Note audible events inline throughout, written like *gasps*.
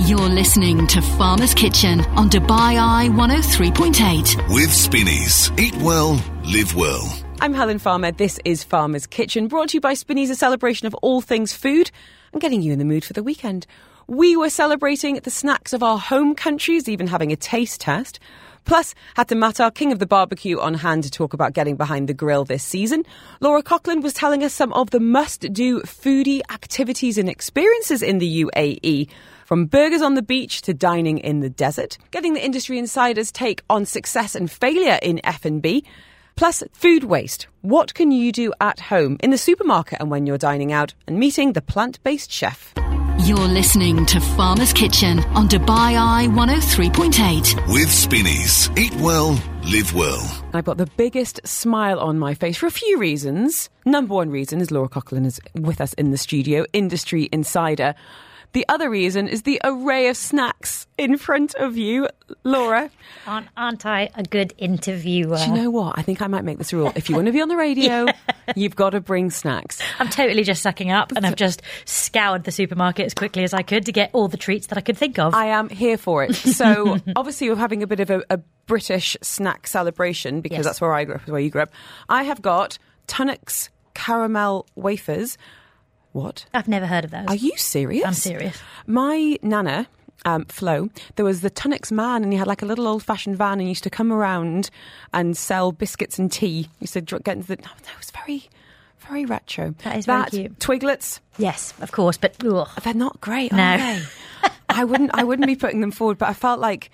You're listening to Farmer's Kitchen on Dubai Eye 103.8. With Spinneys. Eat well, live well. I'm Helen Farmer. This is Farmer's Kitchen, brought to you by Spinneys, a celebration of all things food and getting you in the mood for the weekend. We were celebrating the snacks of our home countries, even having a taste test. Plus, Hatem Matar, king of the barbecue, on hand to talk about getting behind the grill this season. Laura Coughlin was telling us some of the must-do foodie activities and experiences in the UAE. From burgers on the beach to dining in the desert, getting the industry insiders' take on success and failure in F&B, plus food waste. What can you do at home, in the supermarket and when you're dining out, and meeting the plant-based chef. You're listening to Farmer's Kitchen on Dubai Eye 103.8. With Spinneys. Eat well, live well. I've got the biggest smile on my face for a few reasons. Number one reason is Laura Coughlin is with us in the studio, industry insider. The other reason is the array of snacks in front of you, Laura. Aren't, aren't I a good interviewer? Do you know what? I think I might make this rule. If you want to be on the radio, *laughs* you've got to bring snacks. I'm totally just sucking up and I've just scoured the supermarket as quickly as I could to get all the treats that I could think of. I am here for it. *laughs* So obviously, we're having a bit of a, a British snack celebration because Yes. that's where I grew up, where you grew up. I have got Tunnock's caramel wafers. What? I've never heard of those. Are you serious? I'm serious. My nana, um, Flo, there was the Tunnock's man, and he had like a little old-fashioned van, and he used to come around and sell biscuits and tea. He used to get into the. No, that was very, very retro. That is very that, cute. Twiglets, Yes, of course, but ugh. they're not great, No. *laughs* I wouldn't. I wouldn't be putting them forward, but I felt like.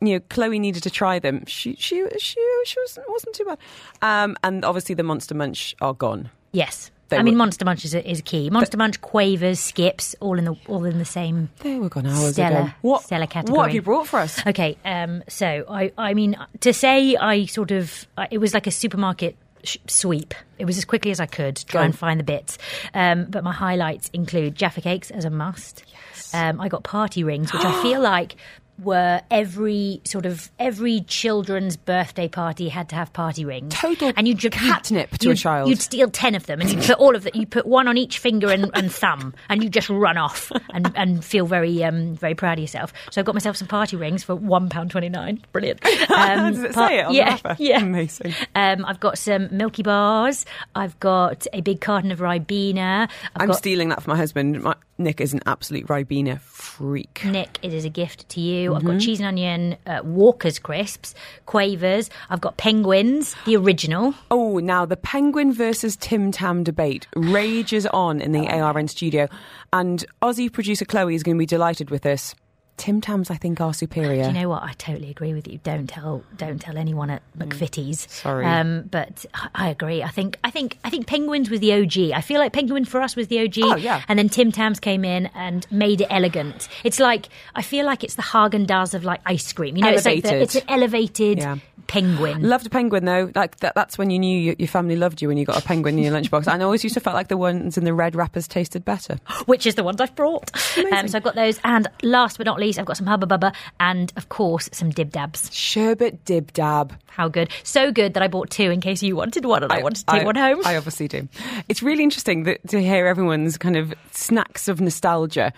You know, Chloe needed to try them. She she she she wasn't, wasn't too bad. Um, and obviously the Monster Munch are gone. yes. I mean, were- Monster Munch is, is key. Monster Munch, Quavers, Skips, all in the all in the same. They were gone hours Stellar- ago. What stellar What have you brought for us? Okay, um, so I, I mean, to say I sort of, it was like a supermarket sh- sweep. It was as quickly as I could try Go. and find the bits. Um, but my highlights include Jaffa cakes as a must. Um, I got party rings, which I *gasps* feel like were every sort of every children's birthday party had to have party rings. Total and you'd catnip to a child. You'd steal ten of them, and you put all of that. You put one on each finger and, and thumb, *laughs* and you just run off and, and feel very um, very proud of yourself. So I got myself some party rings for one pound twenty nine. Brilliant. Um, *laughs* Does it par- say it on yeah, the wrapper? Yeah, Amazing. Um, I've got some Milky Bars. I've got a big carton of Ribena. I've I'm got stealing that for my husband. My, Nick is an absolute Ribena freak. Nick, it is a gift to you. I've Mm-hmm. got cheese and onion uh, Walker's crisps, Quavers. I've got Penguins, the original. Oh, now the Penguin versus Tim Tam debate rages on in the ARN studio, and Aussie producer Chloe is going to be delighted with this. Tim Tams, I think, are superior. Do you know what? I totally agree with you. Don't tell, don't tell anyone at McVitie's. Mm. Sorry. um, but I- agree. I think, I think, I think Penguins was the OG. I feel like Penguin for us was the OG. Oh, yeah. And then Tim Tams came in and made it elegant. It's like I feel like it's the Haagen Dazs of like ice cream. You know, it's like the, Elevated. it's an elevated Yeah. penguin. Loved a penguin though. Like that, that's when you knew your, your family loved you when you got a penguin in your lunchbox. And I always used to felt like the ones in the red wrappers tasted better. *gasps* which is the ones I've brought. Um, so I've got those, and last but not least, I've got some Hubba Bubba, and of course some Dib Dabs. Sherbet dib dab. How good! So good that I bought two in case you wanted one, and I, wanted to take I- one home. I obviously do. It's really interesting that, to hear everyone's kind of snacks of nostalgia.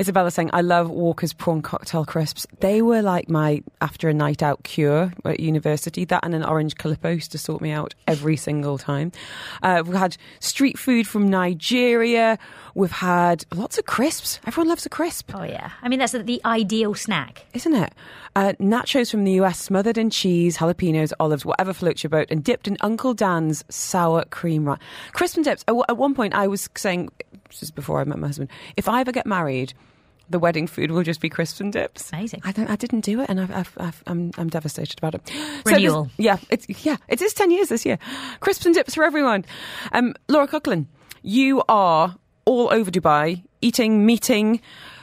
Isabella saying, I love Walker's prawn cocktail crisps. They were like my after a night out cure at university. That and an orange calippo used to sort me out every single time. Uh, we've had street food from Nigeria. We've had lots of crisps. Everyone loves a crisp oh yeah, I mean that's the, ideal snack. isn't it? Uh, nachos from the US, smothered in cheese, jalapenos, olives, whatever floats your boat, and dipped in Uncle Dan's sour cream. Crisp and dips. At, at one point, I was saying, this is before I met my husband, if I ever get married, the wedding food will just be crisps and dips. Amazing. I, don't, I didn't do it, and I've, I've, I've, I'm, I'm devastated about it. *gasps* Renewal. this- yeah, it's yeah, it is ten years this year. Crisps and dips for everyone. Um, Laura Coughlin, you are all over Dubai, eating, meeting,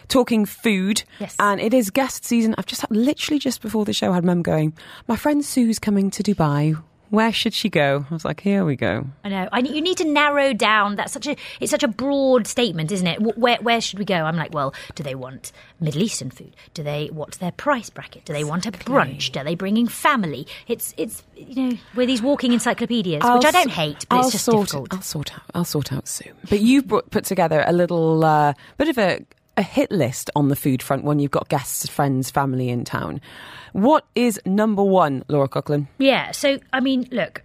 talking food. Yes. And it is guest season. I've just had, literally just before the show I had Mum going, my friend Sue's coming to Dubai. Where should she go? I was like, here we go. I know. I, you need to narrow down. That's such a. It's such a broad statement, isn't it? Where Where should we go? I'm like, well, do they want Middle Eastern food? Do they? What's their price bracket? Do they want a brunch? Are they bringing family? It's it's you know we're these walking encyclopedias, which I don't hate, but I'll it's just sort, difficult. I'll sort out. I'll sort out soon. But you've brought, put together a little uh, bit of a a hit list on the food front when you've got guests, friends, family in town. What is number one, Laura Coughlin? Yeah. So, I mean, look,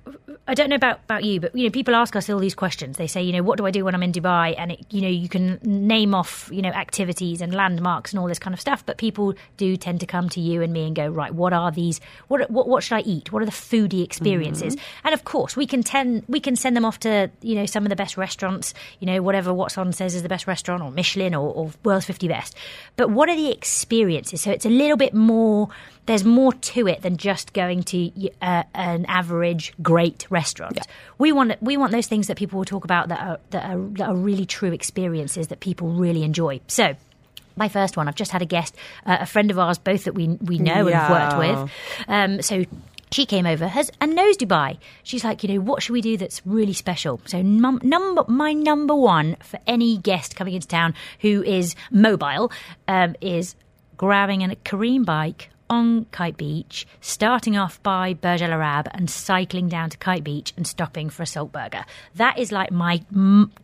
I don't know about, about you, but you know, people ask us all these questions. They say, you know, what do I do when I'm in Dubai? And it, you know, you can name off, you know, activities and landmarks and all this kind of stuff. But people do tend to come to you and me and go, right, what are these? What what, what should I eat? What are the foodie experiences? Mm-hmm. And of course, we can tend we can send them off to you know some of the best restaurants. You know, whatever What's On says is the best restaurant, or Michelin, or, or World's 50 Best. But what are the experiences? So it's a little bit more there's more to it than just going to uh, an average great restaurant. Yeah. We want we want those things that people will talk about that are, that are that are really true experiences that people really enjoy. So my first one. I've just had a guest, uh, a friend of ours, both that we we know yeah. and have worked with. Um, so she came over has and knows Dubai. She's like, you know, what should we do that's really special? So num- number my number one for any guest coming into town who is mobile um, is grabbing a Careem bike on Kite Beach, starting off by Burj Al Arab and cycling down to Kite Beach and stopping for a salt burger. That is like my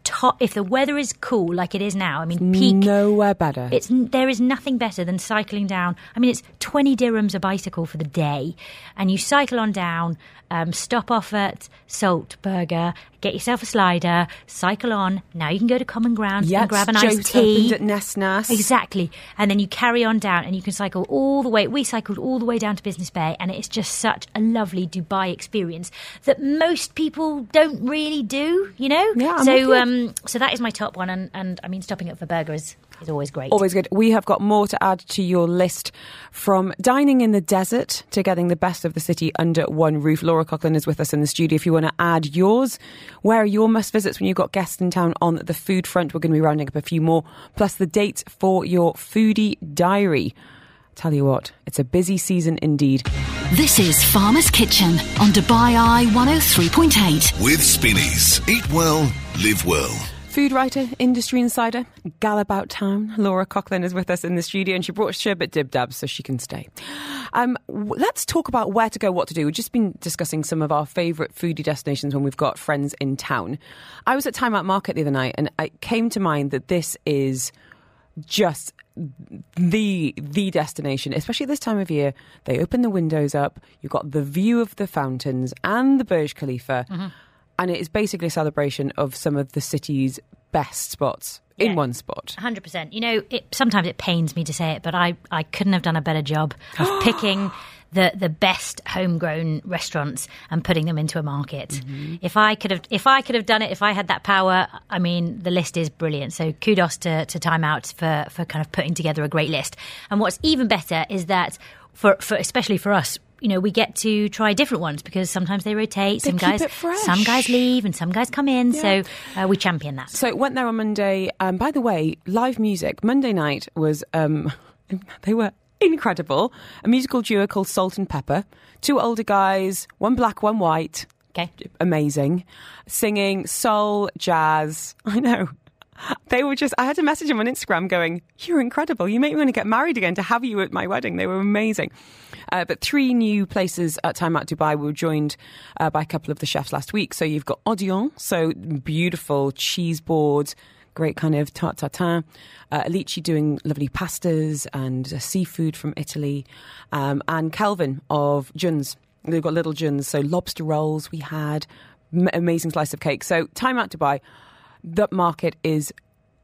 top. If the weather is cool like it is now, I mean, peak. Nowhere better. It's there is nothing better than cycling down. I mean, it's twenty dirhams a bicycle for the day, and you cycle on down um, stop off at Salt Burger, get yourself a slider, cycle on. Now you can go to Common Ground yep, and grab an iced tea. at Nesnas. Exactly. And then you carry on down and you can cycle all the way. We cycled all the way down to Business Bay and it's just such a lovely Dubai experience that most people don't really do, you know? Yeah, I'm so um, so that is my top one and, and I mean stopping up for burgers is always great. Always good. We have got more to add to your list from dining in the desert to getting the best of the city under one roof. Laura Coughlin is with us in the studio. If you want to add yours, where are your must visits when you've got guests in town on the food front? We're going to be rounding up a few more, plus the dates for your foodie diary. Tell you what, it's a busy season indeed. This is Farmer's Kitchen on Dubai Eye 103.8. With Spinneys. Eat well, live well. Food writer, industry insider, gal about town. Laura Coughlin is with us in the studio and she brought sherbet dib dabs so she can stay. Um, let's talk about where to go, what to do. We've just been discussing some of our favourite foodie destinations when we've got friends in town. I was at Time Out Market the other night and it came to mind that this is just the the destination, especially this time of year. They open the windows up. You've got the view of the fountains and the Burj Khalifa. Mm-hmm and it is basically a celebration of some of the city's best spots in yeah, one spot. 100%. You know, it, sometimes it pains me to say it, but I, I couldn't have done a better job of *gasps* picking the, the best homegrown restaurants and putting them into a market. Mm-hmm. If I could have if I could have done it, if I had that power, I mean, the list is brilliant. So kudos to, to Time Out for, for kind of putting together a great list. And what's even better is that for, for especially for us, you know, we get to try different ones because sometimes they rotate. They some guys, some guys leave, and some guys come in. Yeah. So uh, we champion that. So it went there on Monday. Um, by the way, live music Monday night was um, *laughs* they were incredible. A musical duo called Salt and Pepper. Two older guys, one black, one white. Okay, amazing, singing soul, jazz. *laughs* I know they were just i had to message them on instagram going you're incredible. You make me want to get married again to have you at my wedding. They were amazing. Uh, but three new places at time out dubai were joined uh, by a couple of the chefs last week. So you've got Audion, so beautiful cheese board great kind of tart tatin uh, alici doing lovely pastas and uh, seafood from italy um, and kelvin of juns. They've got little juns so lobster rolls we had amazing slice of cake. So time out dubai that market is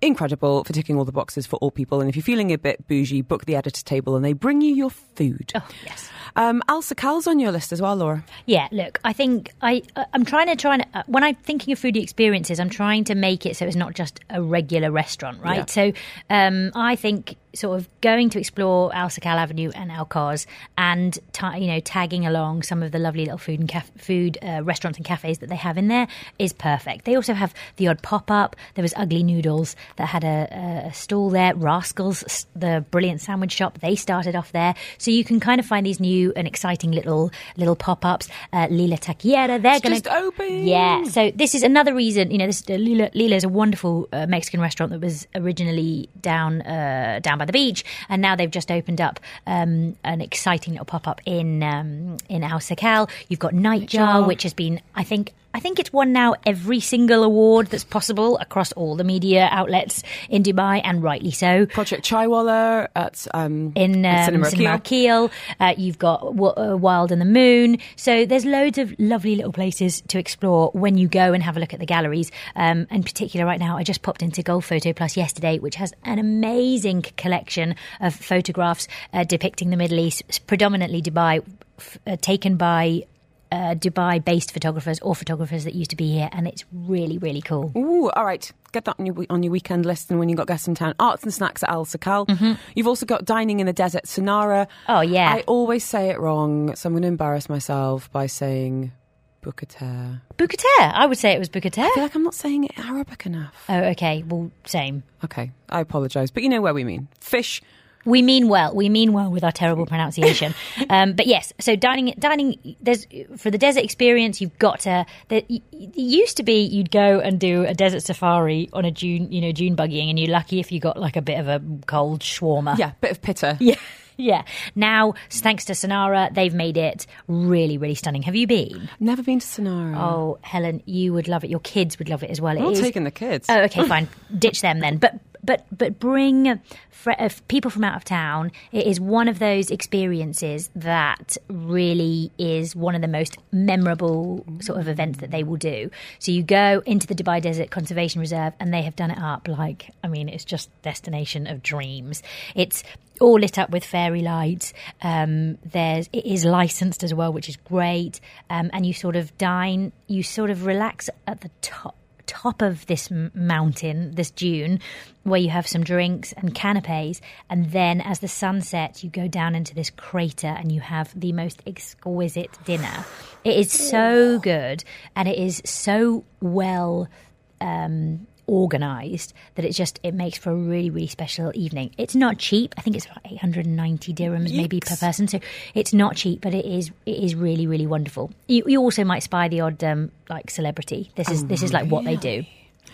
incredible for ticking all the boxes for all people. And if you're feeling a bit bougie, book the editor table and they bring you your food. Oh, yes. Um, Alserkal's on your list as well, Laura. Yeah, look, I think I uh, I'm trying to try and uh, when I'm thinking of foodie experiences, I'm trying to make it so it's not just a regular restaurant, right? Yeah. So um, I think sort of going to explore Alserkal Avenue and Al Quoz and ta- you know tagging along some of the lovely little food and caf- food uh, restaurants and cafes that they have in there is perfect. They also have the odd pop up. There was Ugly Noodles that had a, a, stall there. Rascals, the brilliant sandwich shop, they started off there. So you can kind of find these new and exciting little little pop ups. Uh, Lila Taqueria, they're going to open. Yeah. So this is another reason. You know, this uh, Lila, Lila is a wonderful uh, Mexican restaurant that was originally down uh, down by the beach, and now they've just opened up um, an exciting little pop up in um, in Alserkal. You've got Nightjar, which has been, I think, I think it's won now every single award that's possible across all the media outlets in Dubai, and rightly so. Project Chaiwala at um, in um, Cinema Cinema Akil. Akil. Uh, you've got w- uh, Wild and the Moon. So there's loads of lovely little places to explore when you go and have a look at the galleries. Um, in particular, right now, I just popped into Gulf Photo Plus yesterday, which has an amazing collection of photographs uh, depicting the Middle East, predominantly Dubai, f- uh, taken by. Uh, Dubai based photographers or photographers that used to be here, and it's really, really cool. Ooh, all right. Get that on your, on your weekend list and when you've got guests in town. Arts and snacks at Alserkal. You've also got dining in the desert, Sonara. Mm-hmm. Oh, yeah. I always say it wrong, so I'm going to embarrass myself by saying Bukater. Bukater, I would say it was Bukater. I feel like I'm not saying it Arabic enough. Oh, okay. Well, same. Okay, I apologise, but you know where we mean. Fish. We mean well. We mean well with our terrible pronunciation. *laughs* um, but yes, so dining, dining. There's for the desert experience. You've got to. There, it used to be you'd go and do a desert safari on a June, you know, June buggying, and you're lucky if you got like a bit of a cold shawarma. Yeah, bit of pitta. *laughs* yeah, yeah. Now, thanks to Sonara, they've made it really, really stunning. Have you been? Never been to Sonara. Oh, Helen, you would love it. Your kids would love it as well. It I'm not is- taking the kids. Oh, okay, fine. *laughs* Ditch them then. But but but bring fr- uh, people from out of town. It is one of those experiences that really is one of the most memorable sort of events that they will do. So you go into the Dubai Desert Conservation Reserve, and they have done it up like I mean, it's just destination of dreams. It's all lit up with fairy lights. Um, there's it is licensed as well, which is great. Um, and you sort of dine, you sort of relax at the top top of this mountain, this dune, where you have some drinks and canapes, and then as the sun sets, you go down into this crater and you have the most exquisite dinner. It is so good, and it is so well um, organized that it just it makes for a really really special evening. It's not cheap. I think it's about 890 dirhams maybe per person. So it's not cheap, but it is it is really really wonderful. You, you also might spy the odd um, like celebrity. This is this is like what they do.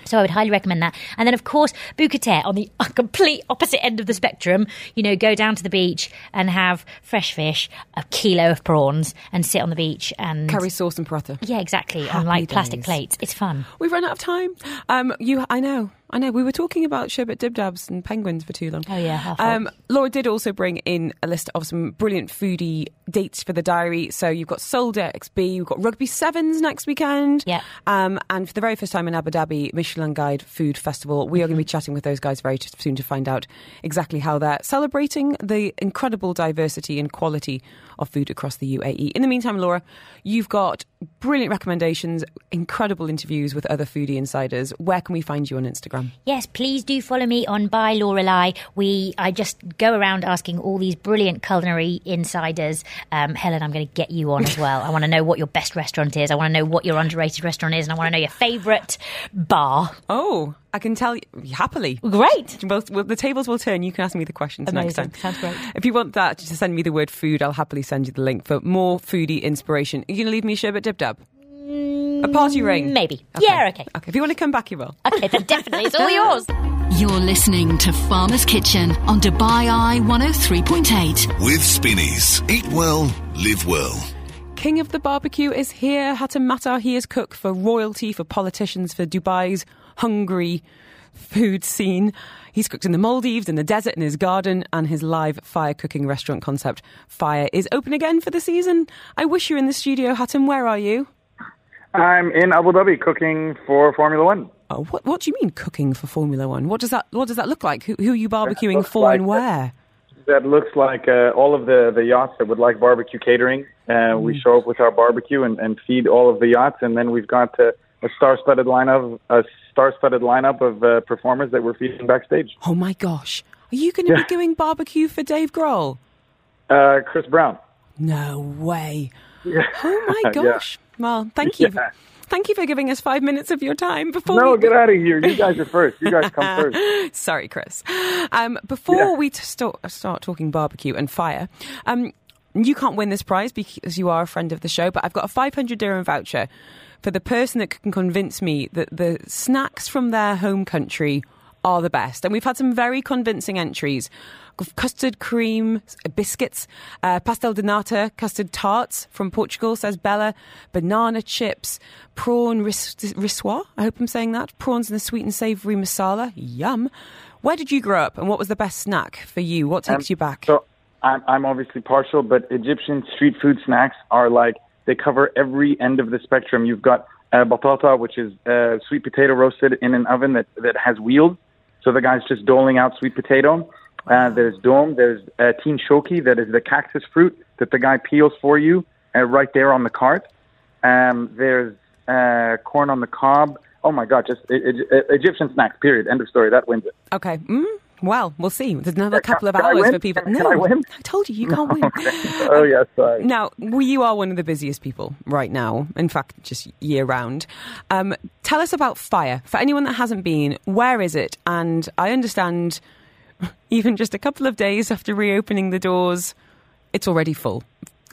So I would highly recommend that. And then, of course, Bukater on the *laughs* complete opposite end of the spectrum. You know, go down to the beach and have fresh fish, a kilo of prawns, and sit on the beach and Curry sauce and paratha. Yeah, exactly. on Happy like plastic plates. It's fun. We've run out of time. Um, you, I know, I know. We were talking about sherbet dibdabs and penguins for too long. Oh, yeah. Um, Laura did also bring in a list of some brilliant foodie dates for the diary. So you've got Sole DXB, you've got Rugby Sevens next weekend. Yeah. Um, and for the very first time in Abu Dhabi, Michelin Guide Food Festival. We are Mm-hmm. going to be chatting with those guys very soon to find out exactly how they're celebrating the incredible diversity and quality of food across the UAE. In the meantime, Laura, you've got brilliant recommendations, incredible interviews with other foodie insiders. Where can we find you on Instagram? Yes, please do follow me on by Lorelei. We I just go around asking all these brilliant culinary insiders. Um, Helen, I'm going to get you on as well. I want to know what your best restaurant is. I want to know what your underrated restaurant is, and I want to know your favourite bar. Oh, I can tell you happily. Great. Well, well, the tables will turn. You can ask me the questions next time. Sounds great. If you want that, just send me the word food. I'll happily send you the link for more foodie inspiration. Are you going to leave me a sherbet dib dab? Mm, a party ring? Maybe. Yeah. Okay. Okay. If you want to come back, you will. Okay. Then definitely, it's all *laughs* yours. You're listening to Farmer's Kitchen on Dubai Eye 103.8. With Spinneys. Eat well, live well. King of the barbecue is here. Hatem Matar. He is cook for royalty, for politicians, for Dubai's hungry food scene. He's cooked in the Maldives, in the desert, in his garden, and his live fire cooking restaurant concept, Fire, is open again for the season. I wish you were in the studio. Hatem, where are you? I'm in Abu Dhabi cooking for Formula One. Oh, what, what do you mean cooking for Formula One? What does that What does that look like? Who, who are you barbecuing for like- and where? That looks like uh, all of the, the yachts that would like barbecue catering. Uh, we show up with our barbecue and, and feed all of the yachts, and then we've got uh, a star-studded lineup, a star-studded lineup of uh, performers that we're feeding backstage. Oh my gosh, are you going to Yeah. be doing barbecue for Dave Grohl? Uh, Chris Brown. No way. Yeah. Oh my *laughs* Yeah. gosh. Well, thank you. Yeah. Thank you for giving us five minutes of your time before No, we get out of here. You guys are first. You guys come first. *laughs* Sorry, Chris. Um, before Yeah. we t- start, start talking barbecue and fire, um, you can't win this prize because you are a friend of the show, but I've got a 500 dirham voucher for the person that can convince me that the snacks from their home country are the best. And we've had some very convincing entries. Custard cream, biscuits, uh, pastel de nata, custard tarts from Portugal, says Bella, banana chips, prawn ris- rissoir, I hope I'm saying that, prawns in a sweet and savoury masala, yum. Where did you grow up and what was the best snack for you? What takes Um, you back? So I'm, I'm obviously partial, but Egyptian street food snacks are like they cover every end of the spectrum. You've got uh, batata, which is uh, sweet potato roasted in an oven that, that has wheels. So the guy's just doling out sweet potato. Uh, there's dome. There's uh, teen shoki, that is the cactus fruit that the guy peels for you uh, right there on the cart. Um, there's uh, corn on the cob. Oh my God, just e- e- Egyptian snacks. Period. End of story. That wins it. Okay. Mm, well, we'll see. There's another couple of hours for people. No, I? I told you you can't win. *laughs* Oh yes, sorry. Now, you are one of the busiest people right now. In fact, just year round. Um, tell us about Fire. For anyone that hasn't been, where is it? And I understand, *laughs* even just a couple of days after reopening the doors, it's already full.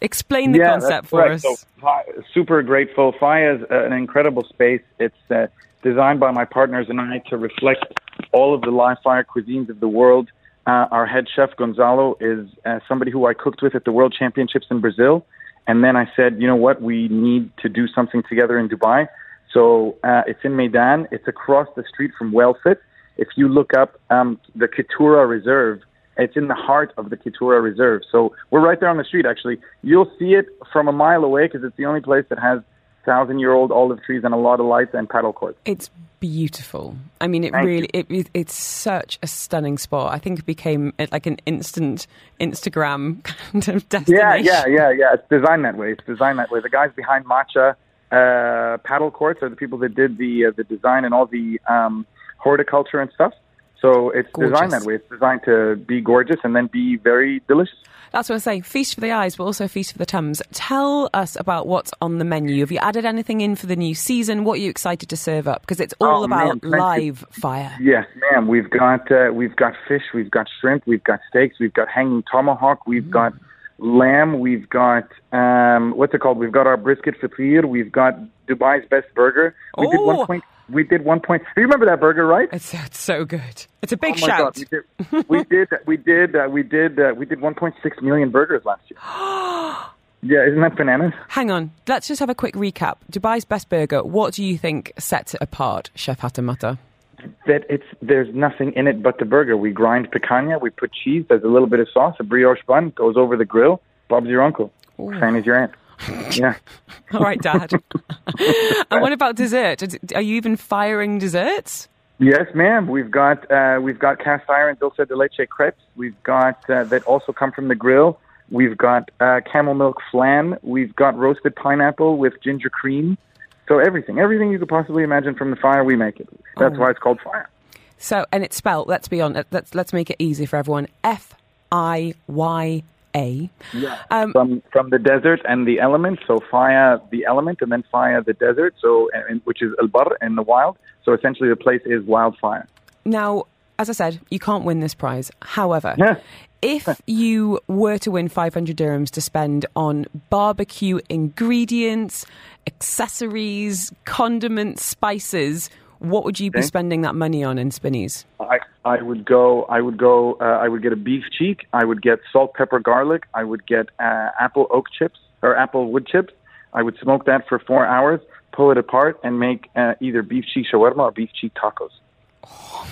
Explain the yeah, concept for correct. us. So, super grateful. Fire is an incredible space. It's uh, designed by my partners and I to reflect all of the live fire cuisines of the world. Uh, our head chef Gonzalo is uh, somebody who I cooked with at the World Championships in Brazil, and then I said, you know what, we need to do something together in Dubai. So uh, it's in Maidan. It's across the street from Wellfit. If you look up um, the Ketura Reserve, it's in the heart of the Ketura Reserve. So we're right there on the street, actually. You'll see it from a mile away because it's the only place that has thousand year old olive trees and a lot of lights and paddle courts. It's beautiful. I mean, it Thank really it, it, it's such a stunning spot. I think it became like an instant Instagram *laughs* kind of destination. Yeah, yeah, yeah, yeah. It's designed that way. It's designed that way. The guys behind Matcha uh, paddle courts are the people that did the uh, the design and all the um, horticulture and stuff. So it's Gorgeous. designed that way. It's designed to be gorgeous and then be very delicious. That's what I say. Feast for the eyes, but also feast for the tums. Tell us about what's on the menu. Have you added anything in for the new season? What are you excited to serve up? Because it's all Oh, about man, live fire. Yes, ma'am. We've got uh, we've got fish, we've got shrimp, we've got steaks, we've got hanging tomahawk, we've got lamb, we've got um, what's it called? We've got our brisket fatir, we've got Dubai's best burger. We did Oh. one point. We did one point. You remember that burger, right? It's, it's so good. It's a big oh my shout. God, we did. We did. Uh, we did. Uh, we did. Uh, we did 1.6 million burgers last year. *gasps* yeah, isn't that bananas? Hang on. Let's just have a quick recap. Dubai's best burger. What do you think sets it apart, Chef Hatem Matar? That it's there's nothing in it but the burger. We grind picanha, we put cheese, there's a little bit of sauce, a brioche bun goes over the grill. Bob's your uncle, same as your aunt. Yeah. *laughs* All right, Dad. *laughs* and what about dessert? Are you even firing desserts? Yes, ma'am. We've got uh, we've got cast iron dulce de leche crepes. We've got uh, that also come from the grill. We've got uh, camel milk flan. We've got roasted pineapple with ginger cream. So everything, everything you could possibly imagine from the fire, we make it. That's Oh. why it's called fire. So, and it's spelled. Let's be on. Let's let's make it easy for everyone. F I Y A. Um, from from the desert and the element. So fire the element, and then fire the desert. So and, which is al bar in the wild. So essentially, the place is wildfire. Now, as I said, you can't win this prize. However, Yeah. If you were to win 500 dirhams to spend on barbecue ingredients, accessories, condiments, spices, what would you be Okay. spending that money on in Spinneys? I I would go. I would go. Uh, I would get a beef cheek. I would get salt, pepper, garlic. I would get uh, apple oak chips or apple wood chips. I would smoke that for four hours, pull it apart, and make uh, either beef cheek shawarma or beef cheek tacos.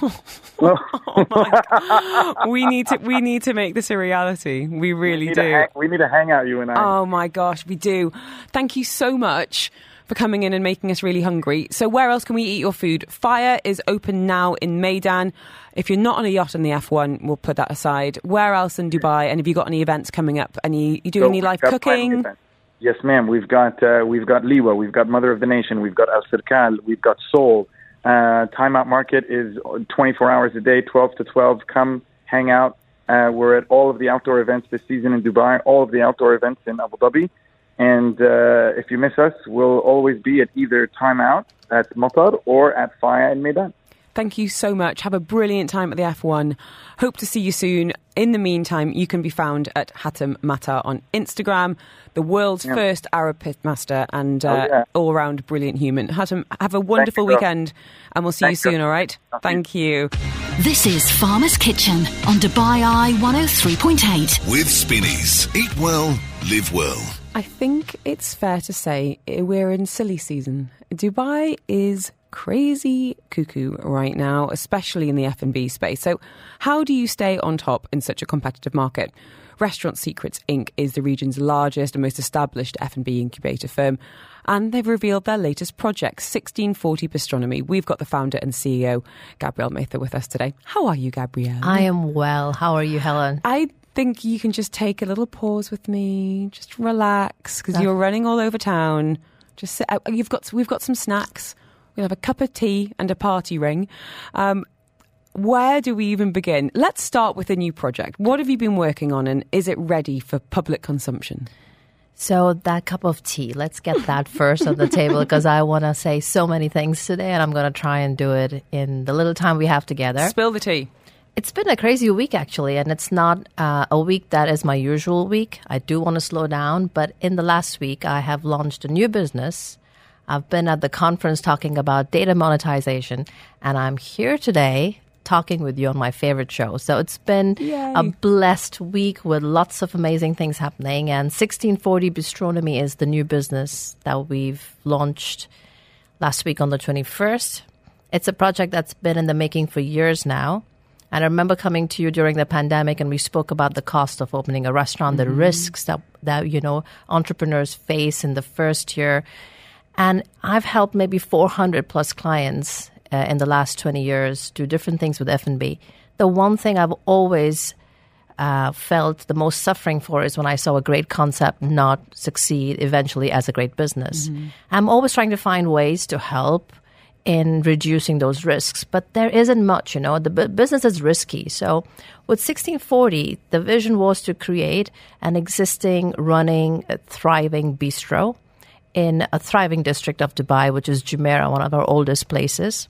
*laughs* *laughs* we need to we need to make this a reality. We really we, do. hang, we need to hang out, you and I. Oh my gosh, we do. Thank you so much for coming in and making us really hungry. So, where else can we eat your food? Fire is open now in Maidan. If you're not on a yacht on the F1, we'll put that aside. Where else in Dubai? And have you got any events coming up? Any you do So any live cooking? Yes, ma'am. We've got uh, we've got Liwa, we've got Mother of the Nation, we've got Alserkal, we've got Sole. Uh, Time Out Market is 24 hours a day, 12 to 12. Come hang out. Uh, we're at all of the outdoor events this season in Dubai, all of the outdoor events in Abu Dhabi. And uh, if you miss us, we'll always be at either Timeout at Motar or at Fiya in Medan. Thank you so much. Have a brilliant time at the F1. Hope to see you soon. In the meantime, you can be found at Hatem Matar on Instagram, the world's Yeah. first Arab pitmaster and uh, Oh, yeah. all round brilliant human. Hatem, have a wonderful girl. weekend and we'll see Thanks, you girl. soon, all right? Thank you. This is Farmer's Kitchen on Dubai Eye 103.8. With Spinneys. Eat well, live well. I think it's fair to say we're in silly season. Dubai is crazy cuckoo right now, especially in the F&B space. So, how do you stay on top in such a competitive market? Restaurant Secrets Inc. is the region's largest and most established F&B incubator firm, and they've revealed their latest project, 1640 Bistronomy. We've got the founder and CEO, Gabrielle Mather, with us today. How are you, Gabrielle? I am well. How are you, Helen? I think you can just take a little pause with me, just relax because you're running all over town. Just sit out. You've got we've got some snacks. We'll have a cup of tea and a party ring. Um, where do we even begin? Let's start with a new project. What have you been working on, and is it ready for public consumption? So, that cup of tea, let's get that *laughs* first on the table because I want to say so many things today and I'm going to try and do it in the little time we have together. Spill the tea. It's been a crazy week, actually, and it's not uh, a week that is my usual week. I do want to slow down, but in the last week, I have launched a new business. I've been at the conference talking about data monetization, and I'm here today talking with you on my favorite show. So it's been Yay. a blessed week with lots of amazing things happening. And 1640 Bistronomy is the new business that we've launched last week on the 21st. It's a project that's been in the making for years now. And I remember coming to you during the pandemic and we spoke about the cost of opening a restaurant, the mm-hmm. risks that, that, you know, entrepreneurs face in the first year. And I've helped maybe 400 plus clients uh, in the last 20 years do different things with F&B. The one thing I've always uh, felt the most suffering for is when I saw a great concept not succeed eventually as a great business. I'm always trying to find ways to help in reducing those risks, but there isn't much, you know. The bu- business is risky. So with 1640, the vision was to create an existing, running, uh, thriving bistro in a thriving district of Dubai, which is Jumeirah, one of our oldest places,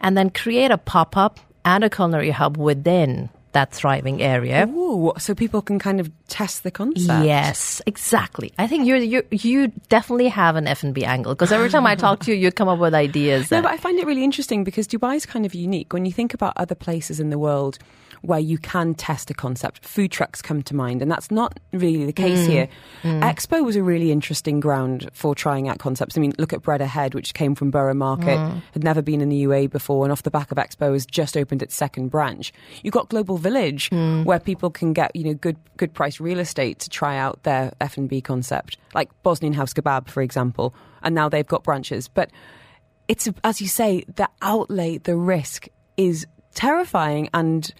and then create a pop up and a culinary hub within that thriving area. Ooh, so people can kind of test the concept. Yes, exactly. I think you you you definitely have an F and B angle because every time I talk to you, you come up with ideas. No, that- but I find it really interesting because Dubai is kind of unique. When you think about other places in the world where you can test a concept, food trucks come to mind, and that's not really the case mm. here. Mm. Expo was a really interesting ground for trying out concepts. I mean, look at Bread Ahead, which came from Borough Market, mm. had never been in the UA before, and off the back of Expo has just opened its second branch. You've got Global Village, where people can get you know good good price real estate to try out their F and B concept, like Bosnian House Kebab, for example, and now they've got branches, but it's as you say, the outlay, the risk is terrifying and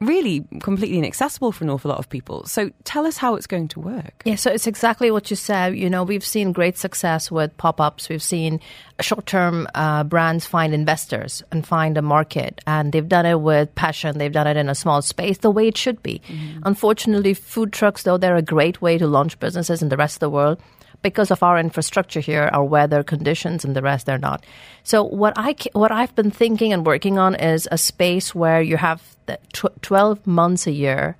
really completely inaccessible for an awful lot of people. So tell us how it's going to work. Yeah, so it's exactly what you said. You know, we've seen great success with pop ups. We've seen short term uh, brands find investors and find a market. And they've done it with passion. They've done it in a small space the way it should be. Unfortunately, food trucks, though, they're a great way to launch businesses in the rest of the world. Because of our infrastructure here, our weather conditions, and the rest, they're not. So what I what I've been thinking and working on is a space where you have tw- twelve months a year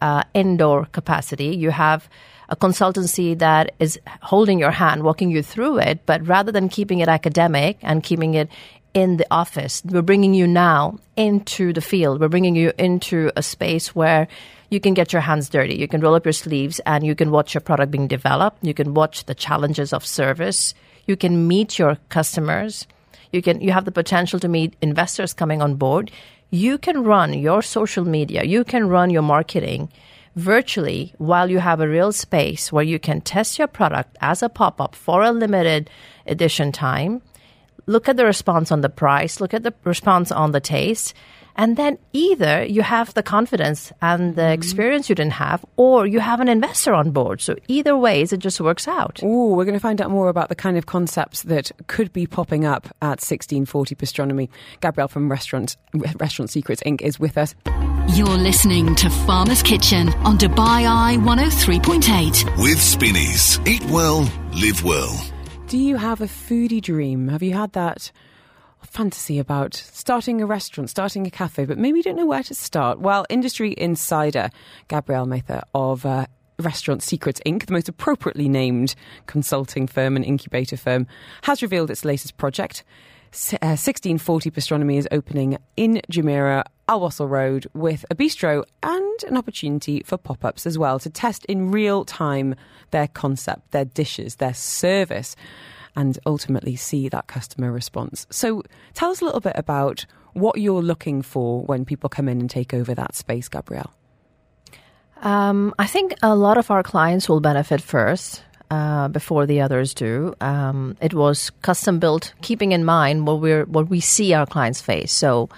uh, indoor capacity. You have a consultancy that is holding your hand, walking you through it, but rather than keeping it academic and keeping it in the office, we're bringing you now into the field. We're bringing you into a space where you can get your hands dirty. You can roll up your sleeves and you can watch your product being developed. You can watch the challenges of service. You can meet your customers. You can you have the potential to meet investors coming on board. You can run your social media. You can run your marketing virtually while you have a real space where you can test your product as a pop-up for a limited edition time. Look at the response on the price, look at the response on the taste, and then either you have the confidence and the mm-hmm. experience you didn't have, or you have an investor on board. So either ways, it just works out. Oh, we're going to find out more about the kind of concepts that could be popping up at 1640 Bistronomy. Gabrielle from Restaurant, Restaurant Secrets Inc. is with us. You're listening to Farmer's Kitchen on Dubai Eye 103.8. With Spinneys. Eat well, live well. Do you have a foodie dream? Have you had that fantasy about starting a restaurant, starting a cafe, but maybe you don't know where to start. Well, industry insider Gabrielle Mather of uh, Restaurant Secrets Inc., the most appropriately named consulting firm and incubator firm, has revealed its latest project. Uh, 1640 Gastronomy is opening in Jumeirah, Al Wasl Road, with a bistro and an opportunity for pop ups as well to test in real time their concept, their dishes, their service, and ultimately see that customer response. So tell us a little bit about what you're looking for when people come in and take over that space, Gabrielle. Um, I think a lot of our clients will benefit first uh, before the others do. Um, it was custom built, keeping in mind what we what we see our clients face. So.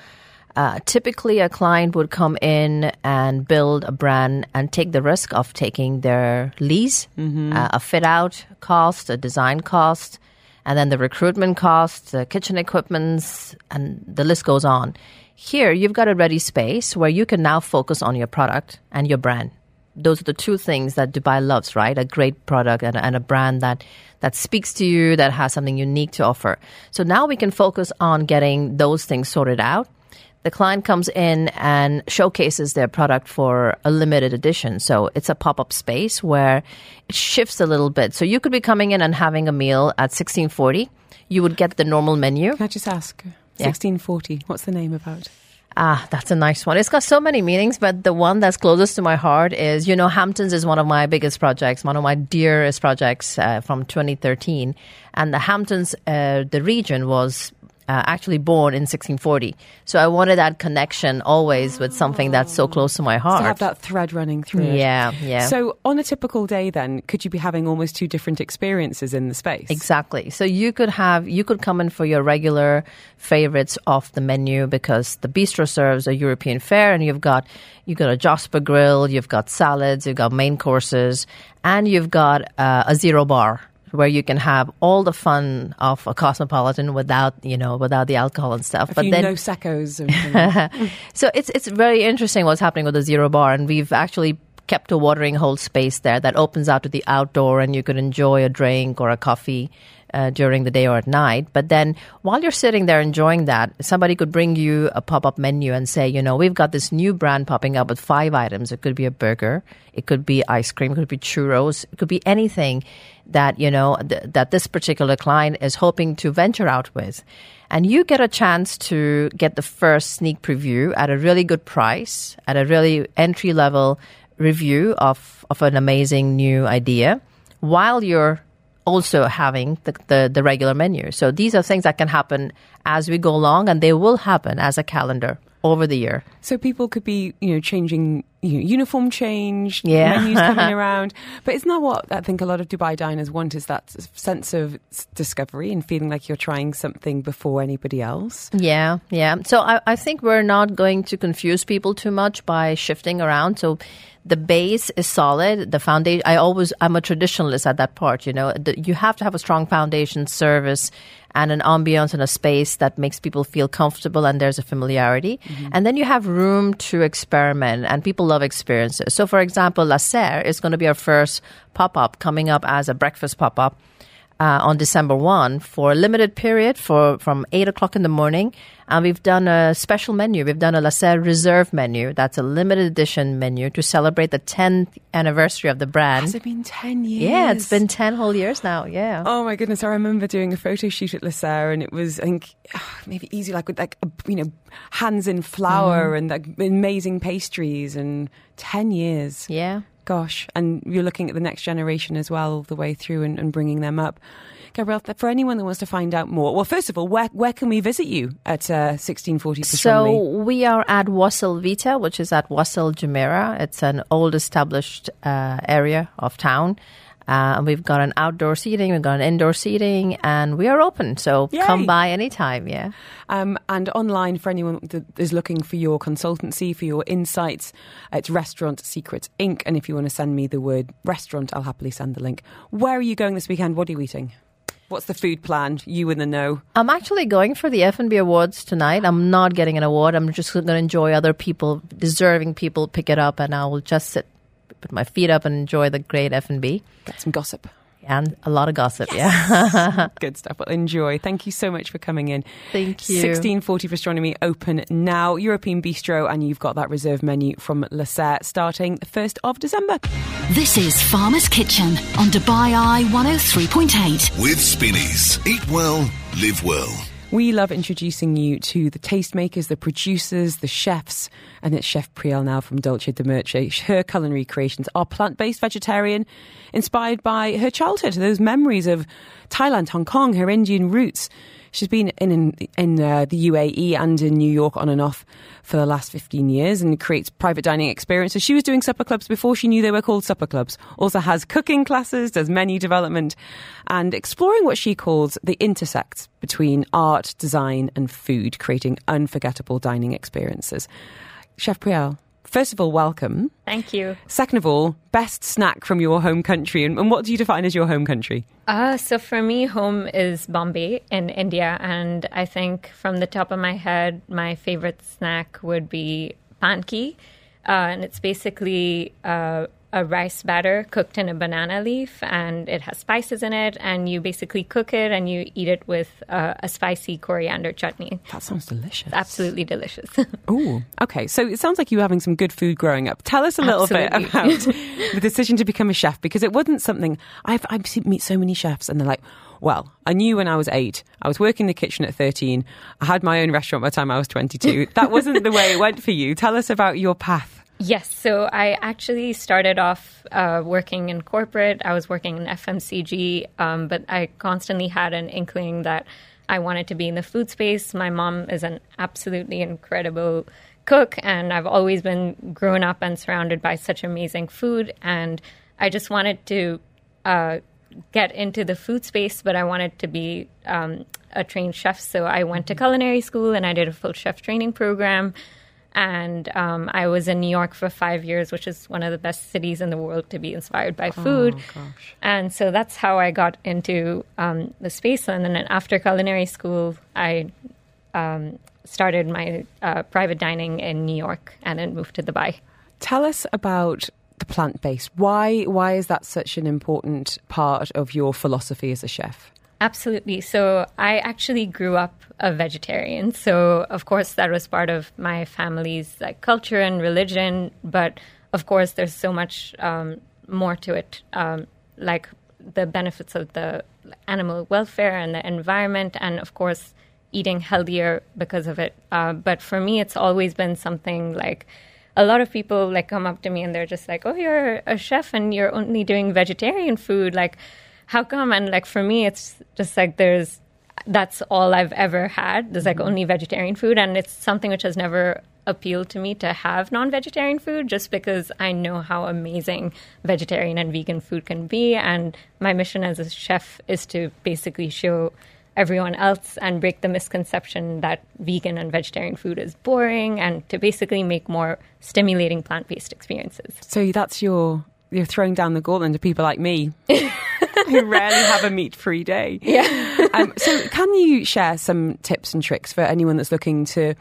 Uh, typically, a client would come in and build a brand and take the risk of taking their lease, uh, a fit out cost, a design cost, and then the recruitment cost, the kitchen equipments, and the list goes on. Here, you've got a ready space where you can now focus on your product and your brand. Those are the two things that Dubai loves, right? A great product and, and a brand that, that speaks to you, that has something unique to offer. So now we can focus on getting those things sorted out. The client comes in and showcases their product for a limited edition. So it's a pop up space where it shifts a little bit. So you could be coming in and having a meal at 1640. You would get the normal menu. Can I just ask? Yeah. 1640, what's the name about? Ah, that's a nice one. It's got so many meanings, but the one that's closest to my heart is, you know, Hamptons is one of my biggest projects, one of my dearest projects uh, from 2013. And the Hamptons, uh, the region was uh, actually born in 1640. So I wanted that connection always with something that's so close to my heart. To have that thread running through it. Yeah, yeah. So on a typical day then, could you be having almost two different experiences in the space? Exactly. So you could have you could come in for your regular favorites off the menu because the bistro serves a European fare and you've got you've got a Josper grill, you've got salads, you've got main courses, and you've got uh, a zero bar where you can have all the fun of a cosmopolitan without you know without the alcohol and stuff. A but then no secos. *laughs* So it's it's very interesting what's happening with the zero bar, and we've actually kept a watering hole space there that opens out to the outdoor, and you could enjoy a drink or a coffee. Uh, during the day or at night. But then while you're sitting there enjoying that, somebody could bring you a pop up menu and say, you know, we've got this new brand popping up with five items. It could be a burger, it could be ice cream, it could be churros, it could be anything that, you know, th- that this particular client is hoping to venture out with. And you get a chance to get the first sneak preview at a really good price, at a really entry level review of, of an amazing new idea while you're also having the, the, the regular menu. So these are things that can happen as we go along and they will happen as a calendar over the year. so people could be, you know, changing you know, uniform change, Yeah. menus coming *laughs* around. But isn't that what I think a lot of Dubai diners want? Is that sense of discovery and feeling like you're trying something before anybody else? Yeah, yeah. So I, I think we're not going to confuse people too much by shifting around. So the base is solid. The foundation, I always, I'm a traditionalist at that part, you know. The, you have to have a strong foundation service and an ambiance and a space that makes people feel comfortable and there's a familiarity. Mm-hmm. And then you have room to experiment and people love experiences. So for example, La Serre is going to be our first pop-up coming up as a breakfast pop-up uh, on December 1 for a limited period for from 8 o'clock in the morning. And we've done a special menu. We've done a La Serre Reserve menu. That's a limited edition menu to celebrate the 10th anniversary of the brand. Has it been 10 years? Yeah, it's been 10 whole years now. Yeah. Oh my goodness! I remember doing a photo shoot at La Serre, and it was I think maybe easy, like with like you know hands in flour Mm. and like amazing pastries, and ten years. Yeah. Gosh, and you're looking at the next generation as well, all the way through, and, and bringing them up. Gabrielle, for anyone that wants to find out more, well, first of all, where where can we visit you at uh, 1640 So we are at Wasl Vita, which is at Wasl Jumeirah. It's an old established uh, area of town. Uh, and we've got an outdoor seating, we've got an indoor seating, and we are open. So Yay. come by anytime. Yeah. Um, and online for anyone that is looking for your consultancy, for your insights, it's Restaurant Secrets Inc. And if you want to send me the word restaurant, I'll happily send the link. Where are you going this weekend? What are you eating? What's the food plan? You in the know. I'm actually going for the F&B Awards tonight. I'm not getting an award. I'm just going to enjoy other people, deserving people, pick it up, and I will just sit, put my feet up, and enjoy the great F&B. Get some gossip. And a lot of gossip, yeah. *laughs* Good stuff. Well, enjoy. Thank you so much for coming in. Thank you. 1640 Gastronomy open now. European Bistro, and you've got that reserve menu from La Serre starting the 1st of December. This is Farmer's Kitchen on Dubai Eye 103.8. With Spinneys. Eat well, live well. We love introducing you to the tastemakers, the producers, the chefs, and it's Chef Priyal now from Dulce de Mirchi. Her culinary creations are plant based vegetarian, inspired by her childhood, those memories of Thailand, Hong Kong, her Indian roots. She's been in in, in uh, the UAE and in New York on and off for the last 15 years and creates private dining experiences. She was doing supper clubs before she knew they were called supper clubs. Also has cooking classes, does menu development, and exploring what she calls the intersects between art, design, and food, creating unforgettable dining experiences. Chef Priyal, first of all, welcome. Thank you. Second of all, best snack from your home country, and, and what do you define as your home country? Uh, so for me, home is Bombay in India, and I think from the top of my head, my favorite snack would be panki, uh, and it's basically uh, a rice batter cooked in a banana leaf, and it has spices in it, and you basically cook it and you eat it with uh, a spicy coriander chutney. That sounds delicious. Absolutely delicious. *laughs* Oh, okay. So it sounds like you were having some good food growing up. Tell us a little bit about *laughs* the decision to become a chef because it wasn't something I've I've seen, meet so many chefs and they're like, well, I knew when I was eight. I was working in the kitchen at 13. I had my own restaurant by the time I was 22. That wasn't the way it went for you. Tell us about your path. Yes, so I actually started off uh, working in corporate. I was working in FMCG, um, but I constantly had an inkling that I wanted to be in the food space. My mom is an absolutely incredible cook, and I've always been grown up and surrounded by such amazing food. And I just wanted to uh, get into the food space, but I wanted to be um, a trained chef. So I went to culinary school and I did a full chef training program. And um, I was in New York for five years, which is one of the best cities in the world to be inspired by food. And so that's how I got into um, the space. And then after culinary school, I um, started my uh, private dining in New York and then moved to Dubai. Tell us about the plant based. Why why is that such an important part of your philosophy as a chef? Absolutely. So I actually grew up a vegetarian. So of course that was part of my family's like culture and religion. But of course there's so much um, more to it, um, like the benefits of the animal welfare and the environment, and of course eating healthier because of it. Uh, but for me, it's always been something like a lot of people like come up to me and they're just like, "Oh, you're a chef and you're only doing vegetarian food. Like, how come?" And like for me, it's just like there's that's all I've ever had. There's like mm-hmm. only vegetarian food, and it's something which has never appealed to me to have non-vegetarian food just because I know how amazing vegetarian and vegan food can be and my mission as a chef is to basically show everyone else and break the misconception that vegan and vegetarian food is boring and to basically make more stimulating plant-based experiences. So that's your you're throwing down the gauntlet to people like me *laughs* who rarely have a meat-free day. Yeah. Um, so can you share some tips and tricks for anyone that's looking to?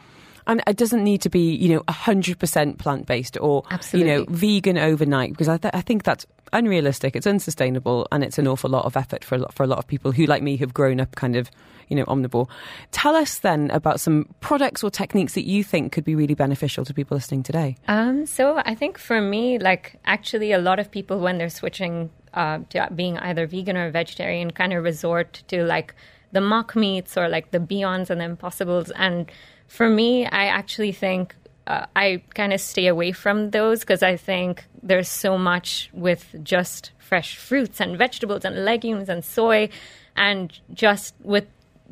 And it doesn't need to be, you know, hundred percent plant-based or you know vegan overnight because I, th- I think that's unrealistic. It's unsustainable, and it's an awful lot of effort for a lot, for a lot of people who, like me, have grown up kind of, you know, omnivore. Tell us then about some products or techniques that you think could be really beneficial to people listening today. Um, so I think for me, like actually, a lot of people when they're switching uh, to being either vegan or vegetarian, kind of resort to like the mock meats or like the Beyonds and the Impossibles. And for me, I actually think uh, I kind of stay away from those because I think there's so much with just fresh fruits and vegetables and legumes and soy, and just with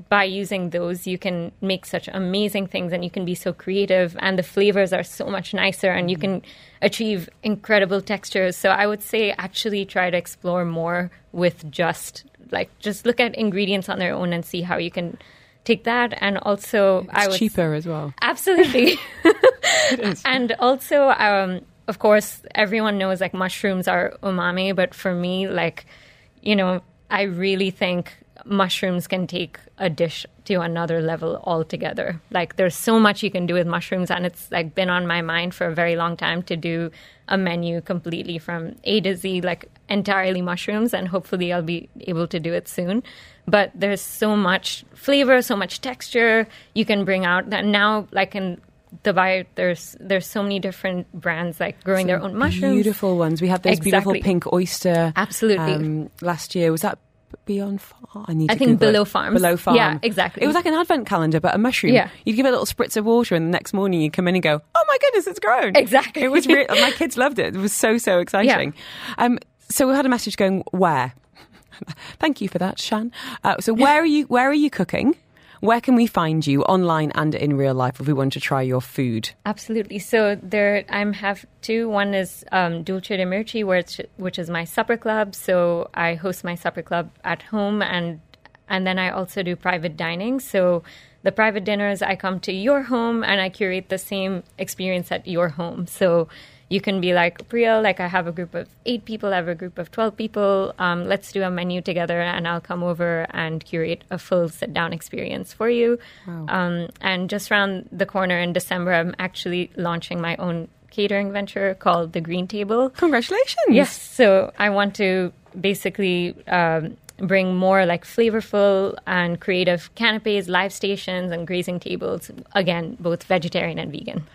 by using those, you can make such amazing things and you can be so creative, and the flavors are so much nicer, and you can achieve incredible textures. So, I would say actually try to explore more with just like just look at ingredients on their own and see how you can take that. And also, I It's would cheaper as well. Absolutely. *laughs* *laughs* and also, um, of course, everyone knows like mushrooms are umami, but for me, like, you know, I really think mushrooms can take a dish to another level altogether. Like there's so much you can do with mushrooms and it's like been on my mind for a very long time to do a menu completely from A to Z like entirely mushrooms and hopefully I'll be able to do it soon. But there's so much flavor, so much texture you can bring out that now like in Dubai, there's there's so many different brands like growing their own mushrooms. Beautiful ones. We had those beautiful pink oyster. Absolutely. Um, last year was that Beyond Farm? I need. I to think Google it. Below Farms. Below Farm. Yeah, exactly. It was like an advent calendar, but a mushroom. Yeah. You'd give it a little spritz of water, and the next morning you'd come in and go, "Oh my goodness, it's grown!" Exactly. It was. Re- *laughs* my kids loved it. It was so so exciting. Um, so we had a message going where. *laughs* Thank you for that, Shan. Uh, so where are you? Where are you cooking? Where can we find you online and in real life if we want to try your food? Absolutely. So there, I'm have two. One is um, Dulce de Mirchi, it's, which is my supper club. So I host my supper club at home, and and then I also do private dining. So the private dinners, I come to your home and I curate the same experience at your home. So you can be like Priya, like I have a group of eight people, I have a group of twelve people. Um, let's do a menu together, and I'll come over and curate a full sit-down experience for you. Um, and just around the corner in December, I'm actually launching my own catering venture called the Green Table. Congratulations! Yes. So I want to basically um, bring more like flavorful and creative canapes, live stations, and grazing tables. Again, both vegetarian and vegan.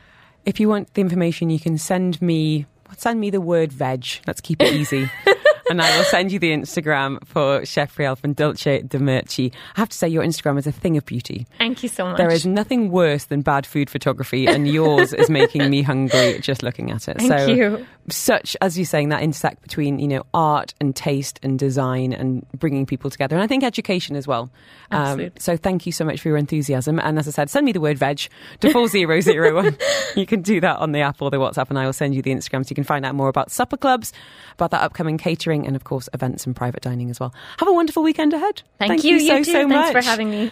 If you want the information, you can send me send me the word veg. Let's keep it easy. *laughs* and I will send you the Instagram for Chef Priyal from Dulce de Mirchi. I have to say, your Instagram is a thing of beauty. Thank you so much. There is nothing worse than bad food photography, and yours is making me hungry just looking at it. Thank so, you. such as you're saying, that intersect between you know art and taste and design and bringing people together, and I think education as well. Um, Absolutely. so thank you so much for your enthusiasm. And as I said, send me the word veg to four zero zero one. *laughs* You can do that on the app or the WhatsApp, and I will send you the Instagram so you can find out more about supper clubs, about that upcoming catering, and of course events and private dining as well. Have a wonderful weekend ahead. Thank, you, you, so you too. so Thanks much for having me.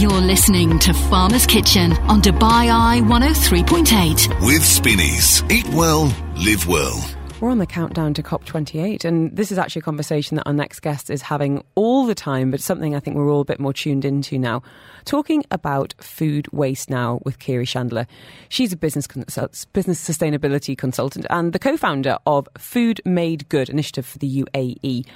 You're listening to Farmer's Kitchen on Dubai Eye 103.8. With Spinneys. Eat well, live well. We're on the countdown to COP28, and this is actually a conversation that our next guest is having all the time, but something I think we're all a bit more tuned into now. Talking about food waste now with Keary Shandler. She's a business consult- business sustainability consultant and the co-founder of Food Made Good initiative for the UAE.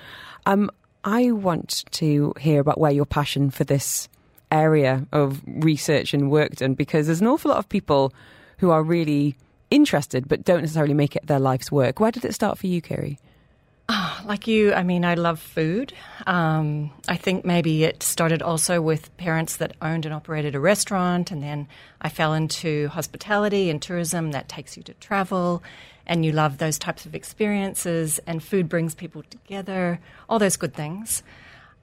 Um, I want to hear about where your passion for this area of research and work done because there's an awful lot of people who are really interested but don't necessarily make it their life's work. Where did it start for you, Keary? Like you, I mean, I love food. Um, I think maybe it started also with parents that owned and operated a restaurant, and then I fell into hospitality and tourism that takes you to travel, and you love those types of experiences, and food brings people together, all those good things.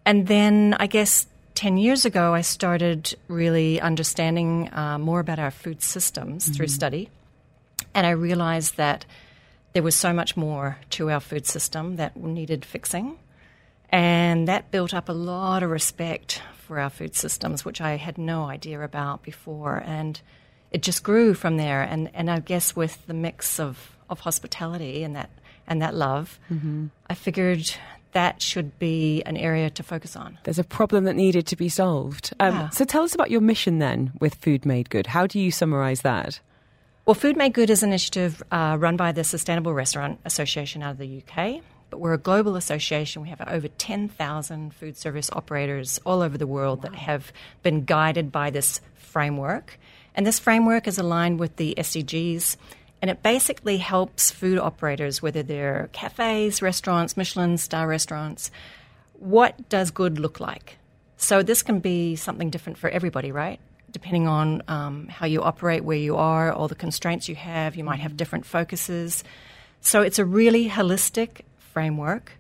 And then I guess 10 years ago, I started really understanding uh, more about our food systems through study. And I realized that there was so much more to our food system that needed fixing. And that built up a lot of respect for our food systems, which I had no idea about before. And it just grew from there. And, and I guess with the mix of, of hospitality and that, and that love, I figured that should be an area to focus on. There's a problem that needed to be solved. Um, Yeah. So tell us about your mission then with Food Made Good. How do you summarise that? Well, Food Made Good is an initiative uh, run by the Sustainable Restaurant Association out of the UK. But we're a global association. We have over 10,000 food service operators all over the world that have been guided by this framework. And this framework is aligned with the SDGs. And it basically helps food operators, whether they're cafes, restaurants, Michelin star restaurants, what does good look like? So this can be something different for everybody, right? Depending on um, how you operate, where you are, all the constraints you have, you might have different focuses. So it's a really holistic framework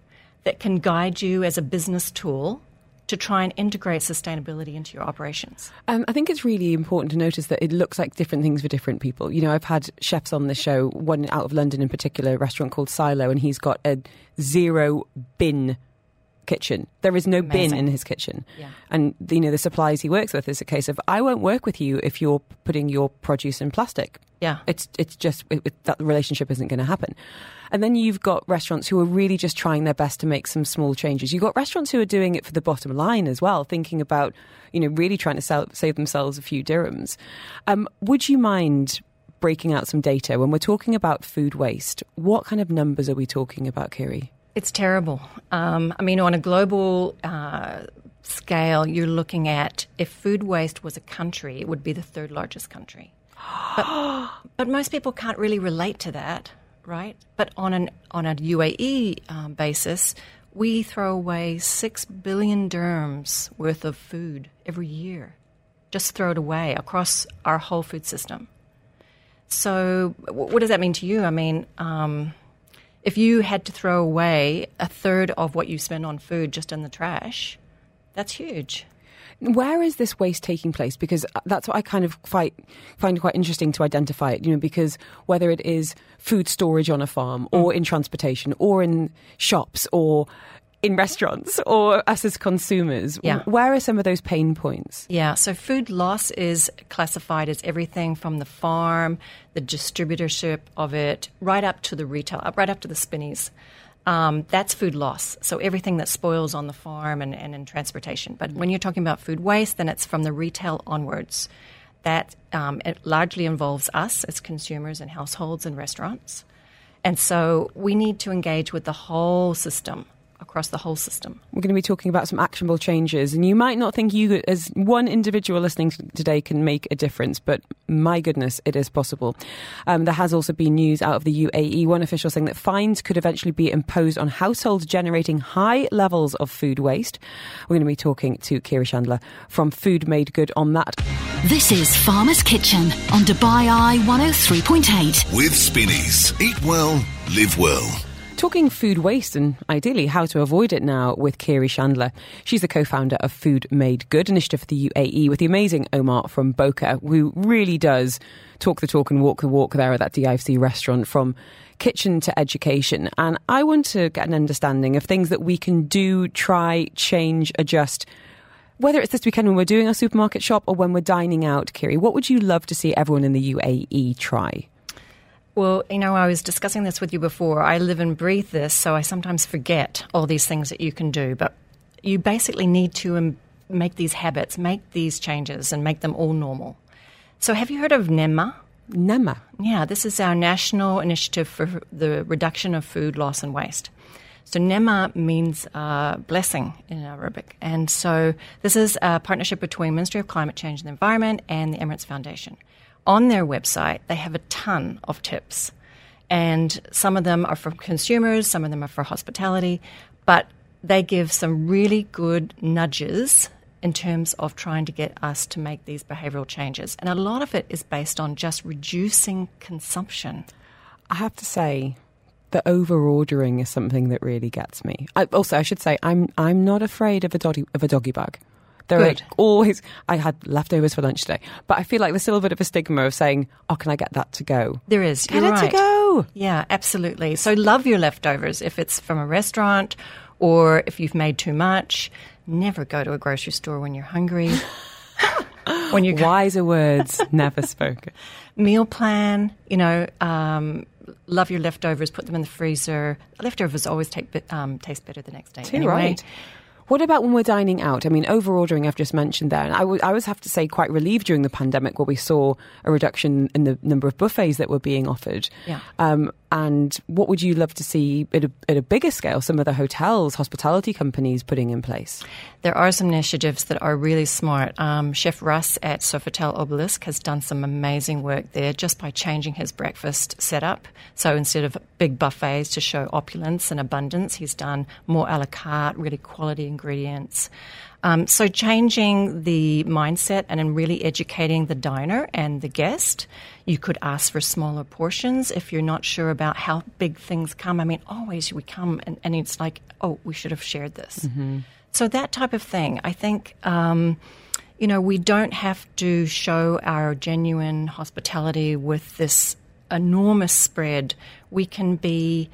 that can guide you as a business tool to try and integrate sustainability into your operations. Um, I think it's really important to notice that it looks like different things for different people. You know, I've had chefs on the show, one out of London in particular, a restaurant called Silo, and he's got a zero bin kitchen. There is no bin in his kitchen. Yeah. And, you know, the supplies he works with is a case of, I won't work with you if you're putting your produce in plastic. Yeah. It's, it's just, it, it, that relationship isn't going to happen. And then you've got restaurants who are really just trying their best to make some small changes. You've got restaurants who are doing it for the bottom line as well, thinking about, you know, really trying to sell, save themselves a few dirhams. Um, would you mind breaking out some data when we're talking about food waste? What kind of numbers are we talking about, Keary? It's terrible. Um, I mean, on a global uh, scale, you're looking at if food waste was a country, it would be the third largest country. *gasps* But, but most people can't really relate to that, right? But on an on a UAE um, basis, we throw away six billion dirhams worth of food every year. Just throw it away across our whole food system. So, what does that mean to you? I mean, um, if you had to throw away a third of what you spend on food just in the trash, that's huge. Where is this waste taking place? Because uh, that's what I kind of find, find quite interesting to identify it, you know, because whether it is food storage on a farm or mm. in transportation or in shops or in restaurants or us as consumers. Yeah. Where are some of those pain points? Yeah, so food loss is classified as everything from the farm, the distributorship of it, right up to the retail, right up to the spinneys. Um, that's food loss. So everything that spoils on the farm and, and in transportation. But when you're talking about food waste, then it's from the retail onwards. That um, it largely involves us as consumers and households and restaurants. And so we need to engage with the whole system across the whole system. We're going to be talking about some actionable changes, and you might not think you, as one individual listening today, can make a difference, but my goodness, it is possible. Um, there has also been news out of the UAE, one official saying that fines could eventually be imposed on households generating high levels of food waste. We're going to be talking to Keary Shandler from Food Made Good on that. This is Farmer's Kitchen on Dubai Eye 103.8. With Spinneys. Eat well, live well. Talking food waste and ideally how to avoid it now with Keary Shandler. She's the co-founder of Food Made Good initiative for the UAE with the amazing Omar from Boca, who really does talk the talk and walk the walk there at that DIFC restaurant from kitchen to education. And I want to get an understanding of things that we can do, try, change, adjust whether it's this weekend when we're doing our supermarket shop or when we're dining out, Keary, what would you love to see everyone in the UAE try? Well, you know, I was discussing this with you before. I live and breathe this, so I sometimes forget all these things that you can do. But you basically need to um, make these habits, make these changes, and make them all normal. So, have you heard of NEMA? NEMA? Yeah, this is our national initiative for the reduction of food loss and waste. So NEMA means uh, blessing in Arabic. And so this is a partnership between Ministry of Climate Change and the Environment and the Emirates Foundation on their website, they have a ton of tips. And some of them are for consumers, some of them are for hospitality, but they give some really good nudges in terms of trying to get us to make these behavioral changes. And a lot of it is based on just reducing consumption. I have to say, the over ordering is something that really gets me. I, also, I should say, I'm I'm not afraid of a doggy of a doggy bag. There Good. are always, I had leftovers for lunch today, but I feel like there's still a bit of a stigma of saying, oh, can I get that to go? There is. Get You're it right. to go. Yeah, absolutely. So love your leftovers if it's from a restaurant or if you've made too much. Never go to a grocery store when you're hungry. *laughs* when you wiser words never spoken. *laughs* Meal plan, you know, um, love your leftovers. Put them in the freezer. Leftovers always take, um, taste better the next day. Too anyway. right. What about when we're dining out? I mean, over ordering, I've just mentioned there. And I, w- I always have to say, quite relieved during the pandemic where we saw a reduction in the number of buffets that were being offered. Yeah. Um, and what would you love to see at a, at a bigger scale, some of the hotels, hospitality companies putting in place? There are some initiatives that are really smart. Um, Chef Russ at Sofitel Obelisk has done some amazing work there just by changing his breakfast setup. So instead of big buffets to show opulence and abundance, he's done more a la carte, really quality ingredients. Um, so changing the mindset and then really educating the diner and the guest. You could ask for smaller portions if you're not sure about how big things come. I mean, always we come and, and it's like, oh, we should have shared this. Mm-hmm. So that type of thing. I think, um, you know, we don't have to show our genuine hospitality with this enormous spread. We can be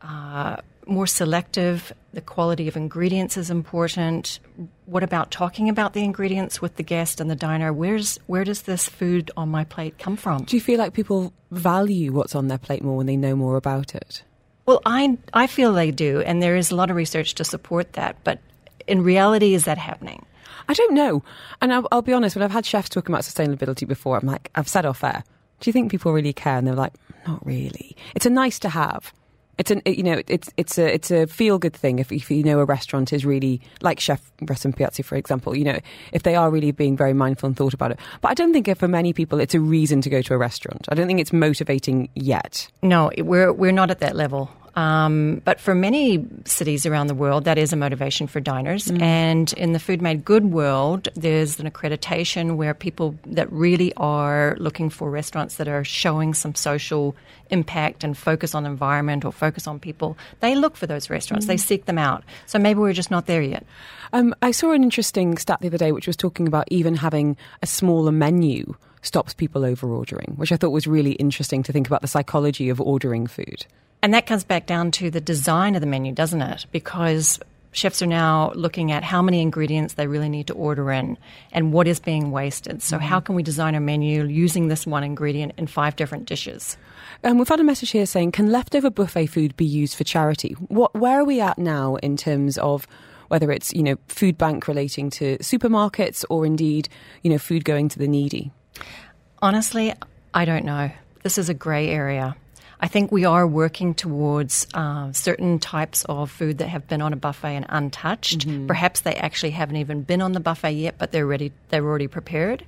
uh, more selective. The quality of ingredients is important. What about talking about the ingredients with the guest and the diner? Where's where does this food on my plate come from? Do you feel like people value what's on their plate more when they know more about it? Well, I I feel they do, and there is a lot of research to support that. But in reality, is that happening? I don't know. And I'll, I'll be honest, when I've had chefs talking about sustainability before, I'm like, I've said off air, do you think people really care? And they're like, not really. It's a nice to have. It's an, you know, it's it's a it's a feel good thing if, if you know a restaurant is really like Chef Rustin Piazzi, for example. You know, if they are really being very mindful and thought about it. But I don't think for many people it's a reason to go to a restaurant. I don't think it's motivating yet. No, we're we're not at that level. Um, but for many cities around the world, that is a motivation for diners. Mm. And in the Food Made Good world, there's an accreditation where people that really are looking for restaurants that are showing some social impact and focus on environment or focus on people, they look for those restaurants. Mm. They seek them out. So maybe we're just not there yet. Um, I saw an interesting stat the other day, which was talking about even having a smaller menu stops people over ordering, which I thought was really interesting to think about the psychology of ordering food. And that comes back down to the design of the menu, doesn't it? Because chefs are now looking at how many ingredients they really need to order in and what is being wasted. So, mm-hmm. how can we design a menu using this one ingredient in five different dishes? Um, we've had a message here saying, can leftover buffet food be used for charity? What, where are we at now in terms of whether it's you know food bank relating to supermarkets or indeed you know food going to the needy? Honestly, I don't know. This is a grey area. I think we are working towards uh, certain types of food that have been on a buffet and untouched. Mm-hmm. Perhaps they actually haven't even been on the buffet yet, but they're ready. They're already prepared.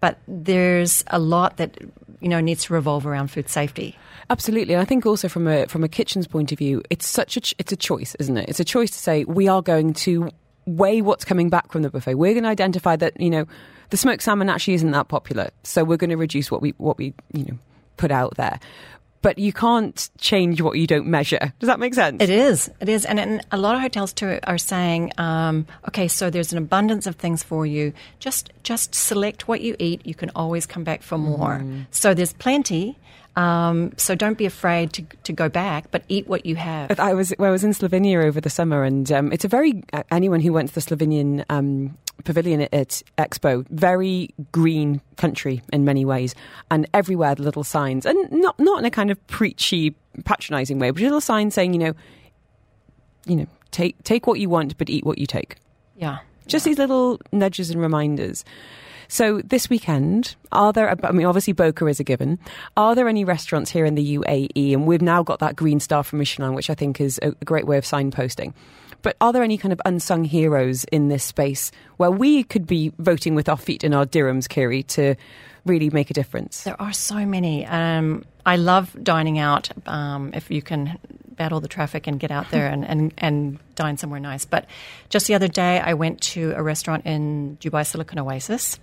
But there's a lot that you know needs to revolve around food safety. Absolutely, I think also from a from a kitchen's point of view, it's such a ch- it's a choice, isn't it? It's a choice to say we are going to weigh what's coming back from the buffet. We're going to identify that you know the smoked salmon actually isn't that popular, so we're going to reduce what we what we you know put out there but you can't change what you don't measure. Does that make sense? It is. It is. And, and a lot of hotels too are saying, um, okay, so there's an abundance of things for you. Just just select what you eat. You can always come back for more. Mm. So there's plenty. Um, so don't be afraid to, to go back, but eat what you have. I was well, I was in Slovenia over the summer, and um, it's a very uh, anyone who went to the Slovenian um, pavilion at, Expo, very green country in many ways, and everywhere the little signs, and not not in a kind of preachy, patronising way, but little signs saying, you know, you know, take take what you want, but eat what you take. Yeah, just yeah. these little nudges and reminders. So this weekend, are there? I mean, obviously Boca is a given. Are there any restaurants here in the UAE? And we've now got that green star from Michelin, which I think is a great way of signposting. But are there any kind of unsung heroes in this space where we could be voting with our feet in our dirhams, Keary, to really make a difference? There are so many. Um, I love dining out um, if you can battle the traffic and get out there and, and, and dine somewhere nice. But just the other day, I went to a restaurant in Dubai Silicon Oasis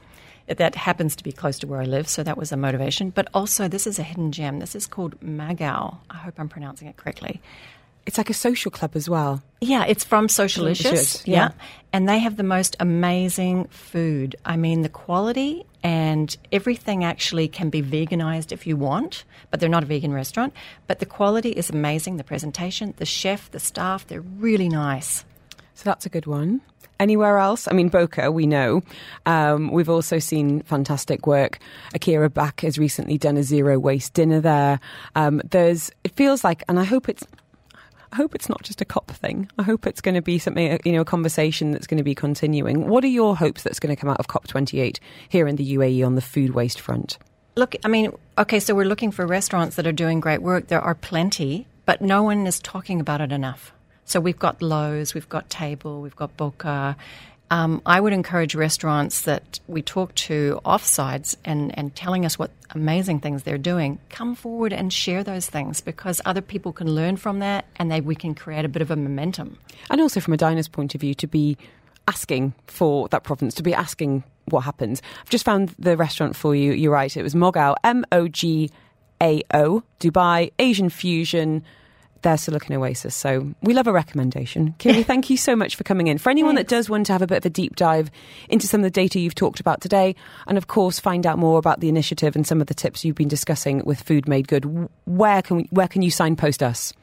that happens to be close to where I live, so that was a motivation. But also, this is a hidden gem. This is called Mogao. I hope I'm pronouncing it correctly. It's like a social club as well. Yeah, it's from Socialicious. Yeah. yeah. And they have the most amazing food. I mean, the quality and everything actually can be veganized if you want, but they're not a vegan restaurant. But the quality is amazing. The presentation, the chef, the staff, they're really nice. So that's a good one. Anywhere else? I mean, Boca, we know. Um, we've also seen fantastic work. Akira Back has recently done a zero waste dinner there. Um, there's, it feels like, and I hope it's, I hope it's not just a COP thing. I hope it's going to be something, uh, you know, a conversation that's going to be continuing. What are your hopes that's going to come out of COP28 here in the UAE on the food waste front? Look, I mean, okay, so we're looking for restaurants that are doing great work. There are plenty, but no one is talking about it enough. So we've got Lowe's, we've got Teible, we've got Boca, um, I would encourage restaurants that we talk to offsides and, and telling us what amazing things they're doing, come forward and share those things because other people can learn from that and they, we can create a bit of a momentum. And also from a diner's point of view, to be asking for that province, to be asking what happens. I've just found the restaurant for you. You're right. It was Mogao, M O G A O, Dubai, Asian fusion their Silicon Oasis. So we love a recommendation. Keary, *laughs* thank you so much for coming in. For anyone Thanks. that does want to have a bit of a deep dive into some of the data you've talked about today, and of course find out more about the initiative and some of the tips you've been discussing with Food Made Good, where can we, where can you signpost us?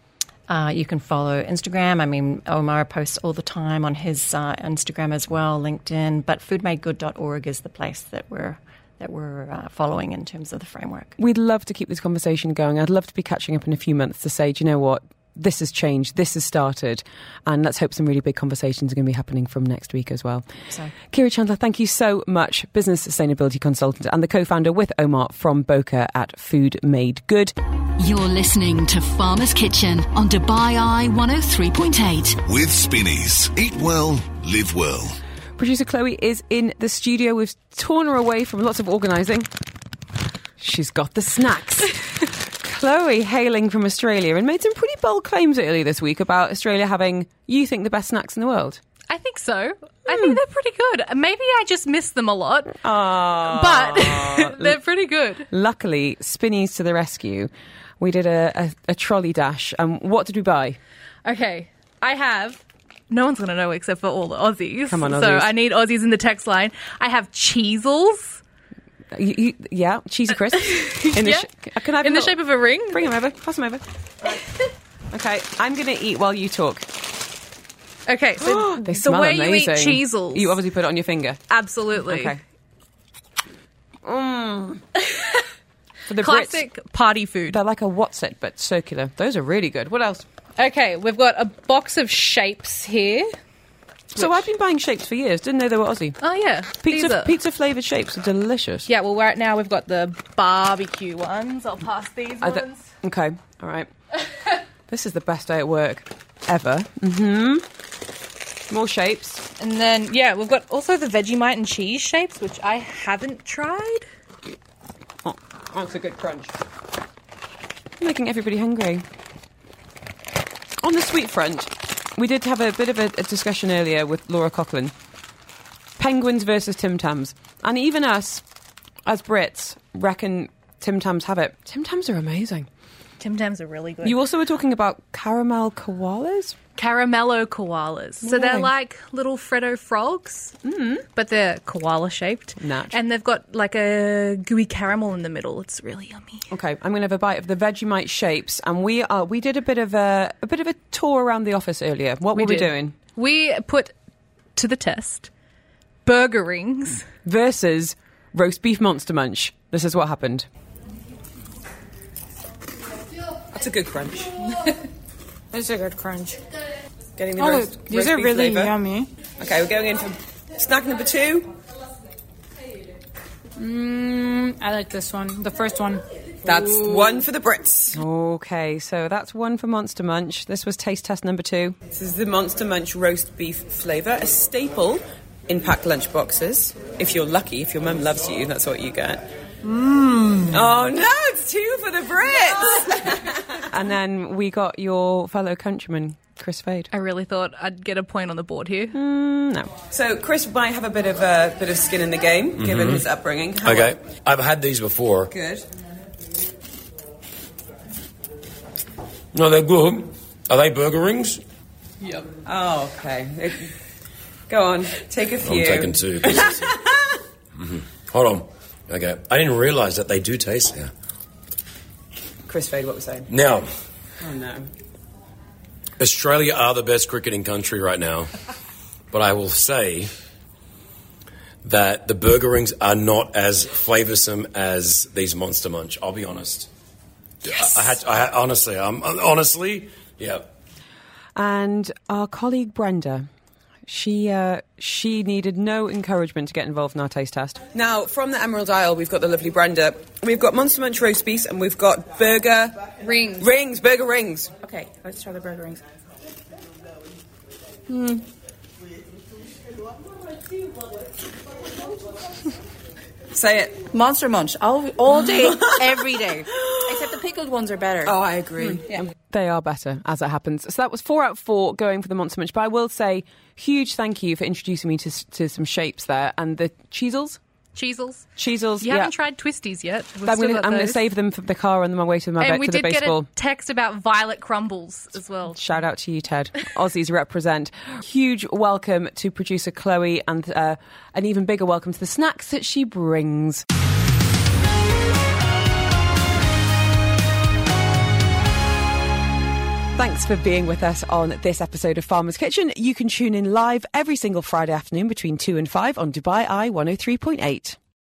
Uh, you can follow Instagram. I mean, Omar posts all the time on his uh, Instagram as well, LinkedIn. But foodmadegood.org is the place that we're that we're uh, following in terms of the framework. We'd love to keep this conversation going. I'd love to be catching up in a few months to say, do you know what? this has changed, this has started, and let's hope some really big conversations are going to be happening from next week as well. So. Keary Shandler, thank you so much, business sustainability consultant and the co-founder with Omar from Boca at Food Made Good. You're listening to Farmer's Kitchen on Dubai Eye 103.8. With Spinneys. Eat well, live well. Producer Chloe is in the studio. We've torn her away from lots of organising. She's got the snacks. *laughs* Chloe, hailing from Australia, and made some pretty bold claims earlier this week about Australia having, you think, the best snacks in the world. I think so. I hmm. think they're pretty good. Maybe I just miss them a lot, ah. but *laughs* they're pretty good. Luckily, Spinneys to the rescue. We did a, a, a trolley dash. And what did we buy? Okay, I have. No one's going to know except for all the Aussies. Come on, So I need Aussies in the text line. I have Cheezels You, you, yeah, cheesy *laughs* crisps. In the, Yeah. sh- can I in the little- shape of a ring. Bring them over. Pass them over. Okay, I'm going to eat while you talk. Okay, so *gasps* They the smell way amazing. you eat Cheezels. You obviously put it on your finger. Absolutely. Okay. Mm. *laughs* For the Classic Brits, party food. they're like a what's it, but circular. Those are really good. What else? Okay, we've got a box of shapes here. So I've been buying shapes for years. Didn't know they were Aussie. Oh yeah, These Pizza are- pizza flavored shapes are delicious. Yeah, well, right now we've got the barbecue ones. I'll pass these I th- ones. okay, all right. *laughs* this is the best day at work ever. Mm-hmm. More shapes. And then, yeah, we've got also the Vegemite and cheese shapes, which I haven't tried. Oh, that's a good crunch. Making everybody hungry. On the sweet front, we did have a bit of a, a discussion earlier with Laura Coughlin. Penguins versus Tim Tams. And even us, as Brits, reckon Tim Tams have it. Tim Tams are amazing. Tim Tams are really good. You also were talking about caramel koalas? Caramello koalas. So they're like little Freddo frogs, mm. but they're koala shaped. Natch. And they've got like a gooey caramel in the middle. It's really yummy. Okay, I'm going to have a bite of the Vegemite shapes, and we are we did a bit of a a bit of a tour around the office earlier. What were we did. doing? We put to the test burger rings. Versus roast beef monster munch. This is what happened. That's a good crunch. *laughs* It's a good crunch. Getting the Oh, roast, these roast are really flavour. yummy. Okay, we're going into snack number two. Mm, I like this one. The first one. That's one for the Brits. Okay, so that's one for Monster Munch. This was taste test number two. This is the Monster Munch roast beef flavour, a staple in packed lunch boxes. If you're lucky, if your mum loves you, that's what you get. Mm. Oh no, it's two for the Brits. *laughs* and then we got your fellow countryman, Chris Fade. I really thought I'd get a point on the board here. Mm, no. So Chris might have a bit of a bit of skin in the game, mm-hmm. given his upbringing. How- Okay, I've had these before. Good. No, they're good. Are they burger rings? Yep. Oh, okay. It- go on, take a few. I'm taking two. it's- *laughs* Mhm. Hold on. Okay, I didn't realise that they do taste there. Chris Fade, what was saying? Now, Oh no. Australia are the best cricketing country right now, but I will say that the burger rings are not as flavoursome as these Monster Munch. I'll be honest. I, I had, I had, honestly, I'm honestly, yeah. And our colleague Brenda, she uh, she needed no encouragement to get involved in our taste test. Now, from the Emerald Isle, we've got the lovely Brenda. We've got Monster Munch roast beef, and we've got burger Rings. rings, burger rings. Okay, let's try the burger rings. *laughs* Say it. Monster Munch. All, all day, every day. *laughs* Except the pickled ones are better. Oh, I agree. yeah. They are better, as it happens. So that was four out of four going for the Monster Munch. But I will say, huge thank you for introducing me to, to some shapes there. And the cheezels? Cheezels. Cheezels, You yeah. haven't tried twisties yet. We've I'm going to save them for the car on my way to my And we to the did get a text about violet crumbles as well. Shout out to you, Ted. Aussies represent. Huge welcome to producer Chloe and uh, an even bigger welcome to the snacks that she brings. Thanks for being with us on this episode of Farmer's Kitchen. You can tune in live every single Friday afternoon between 2 and 5 on Dubai Eye 103.8.